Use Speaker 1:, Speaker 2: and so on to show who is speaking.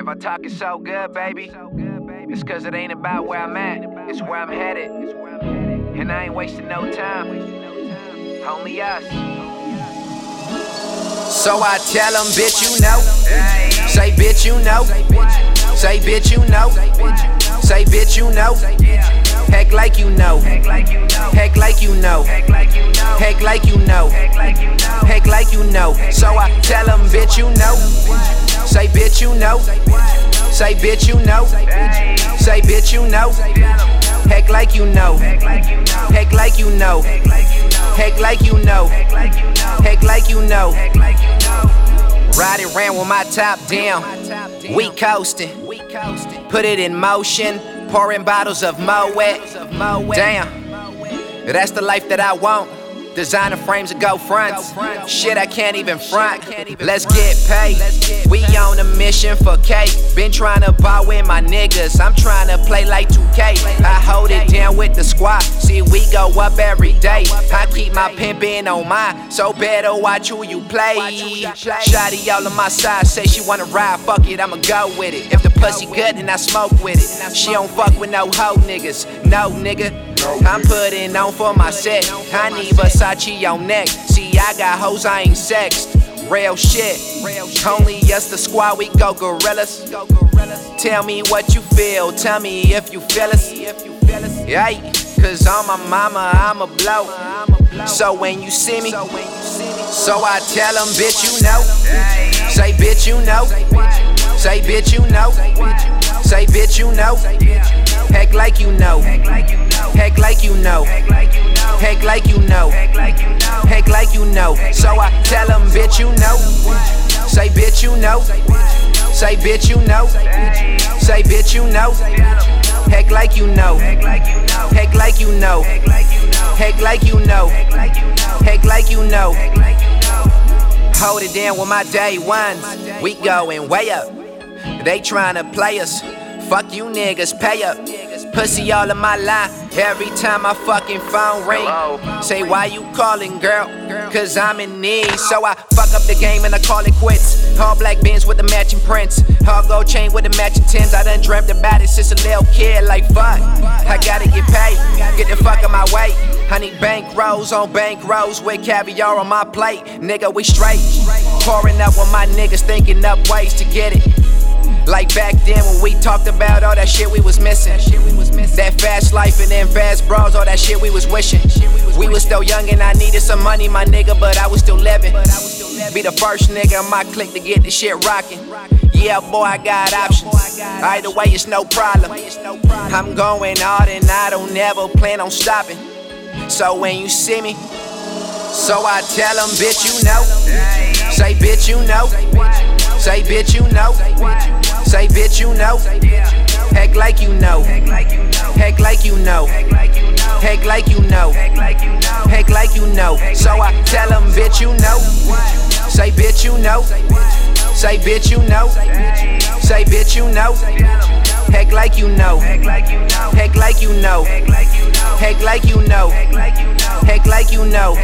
Speaker 1: If I talk it so good, baby, it's cause it ain't about where I'm at, it's where I'm headed. And I ain't wasting no time, only us. So I tell them, bitch, you know. Say, bitch, you know. Say, bitch, you know. Say, bitch, you know. Heck like you know. Heck like you know. Heck like you know. Heck like you know. Heck like you know. So I tell them, bitch, you know. Say, bitch, you know. Say, bitch, you know. Say, bitch, you know. Heck like you know. Heck like you know. Heck like you know. Heck like you know. Riding around with my top down. We coasting. Put it in motion. Pouring bottles of Moet. Damn. That's the life that I want. Designer frames and go fronts. Shit, I can't even front. Let's get paid. We on a mission for cake. Been trying to ball with my niggas. I'm trying to play like 2K. I hold it down with the squad. See, we go up every day. I keep my pimpin' on mine. So better watch who you play. Shotty all on my side. Say she wanna ride. Fuck it, I'ma go with it. If the pussy good, then I smoke with it. She don't fuck with no hoe niggas. No, nigga. I'm putting on for my set. I need Versace on neck. See, I got hoes, I ain't sexed. Real shit. Only us, the squad, we go gorillas. Tell me what you feel. Tell me if you feel us. Yeah, cause on my mama, I'm a blow. So when you see me, so I tell them, bitch, you know. Say, bitch, you know. Say, bitch, you know. Say, bitch, you know. Heck like you know. Like you know. Heck like you know. Heck like you know. So I tell them, bitch, you know. Say, bitch, you know. Say, bitch, you know. Say, bitch, you know. Heck like you know. Heck like you know. Heck like you know. Heck like you know. Hold it down with my day ones. We going way up. They tryna play us. Fuck you niggas, pay up. Pussy all in my line. Every time my fucking phone ring. Say why you calling, girl? Cause I'm in need. So I fuck up the game and I call it quits. All black bins with the matching prints. All gold chain with the matching Tims. I done dreamt about it since a little kid. Like fuck, I gotta get paid. Get the fuck out my way. I need bank rolls on bank rolls with caviar on my plate. Nigga, we straight. Pouring up with my niggas, thinking up ways to get it. Like back then when we talked about all that shit we was missing. That fast life and then fast bras, all that shit we was wishing. We was still young and I needed some money, my nigga, but I was still living. Be the first nigga in my clique to get the shit rocking. Yeah, boy, I got options. Either way, it's no problem. I'm going hard and I don't ever plan on stopping. So when you see me, so I tell them, bitch, you know. Say, bitch, you know. Say, bitch, you know. Say, bitch, you know. Heck like you know. Heck like you know. Heck like you know. Heck like you know. So I tell them, bitch, you know. Say, bitch, you know. Say, bitch, you know. Say, bitch, you know. Heck like you know. Heck like you know. Heck like you know. Heck like you know. Heck like you know.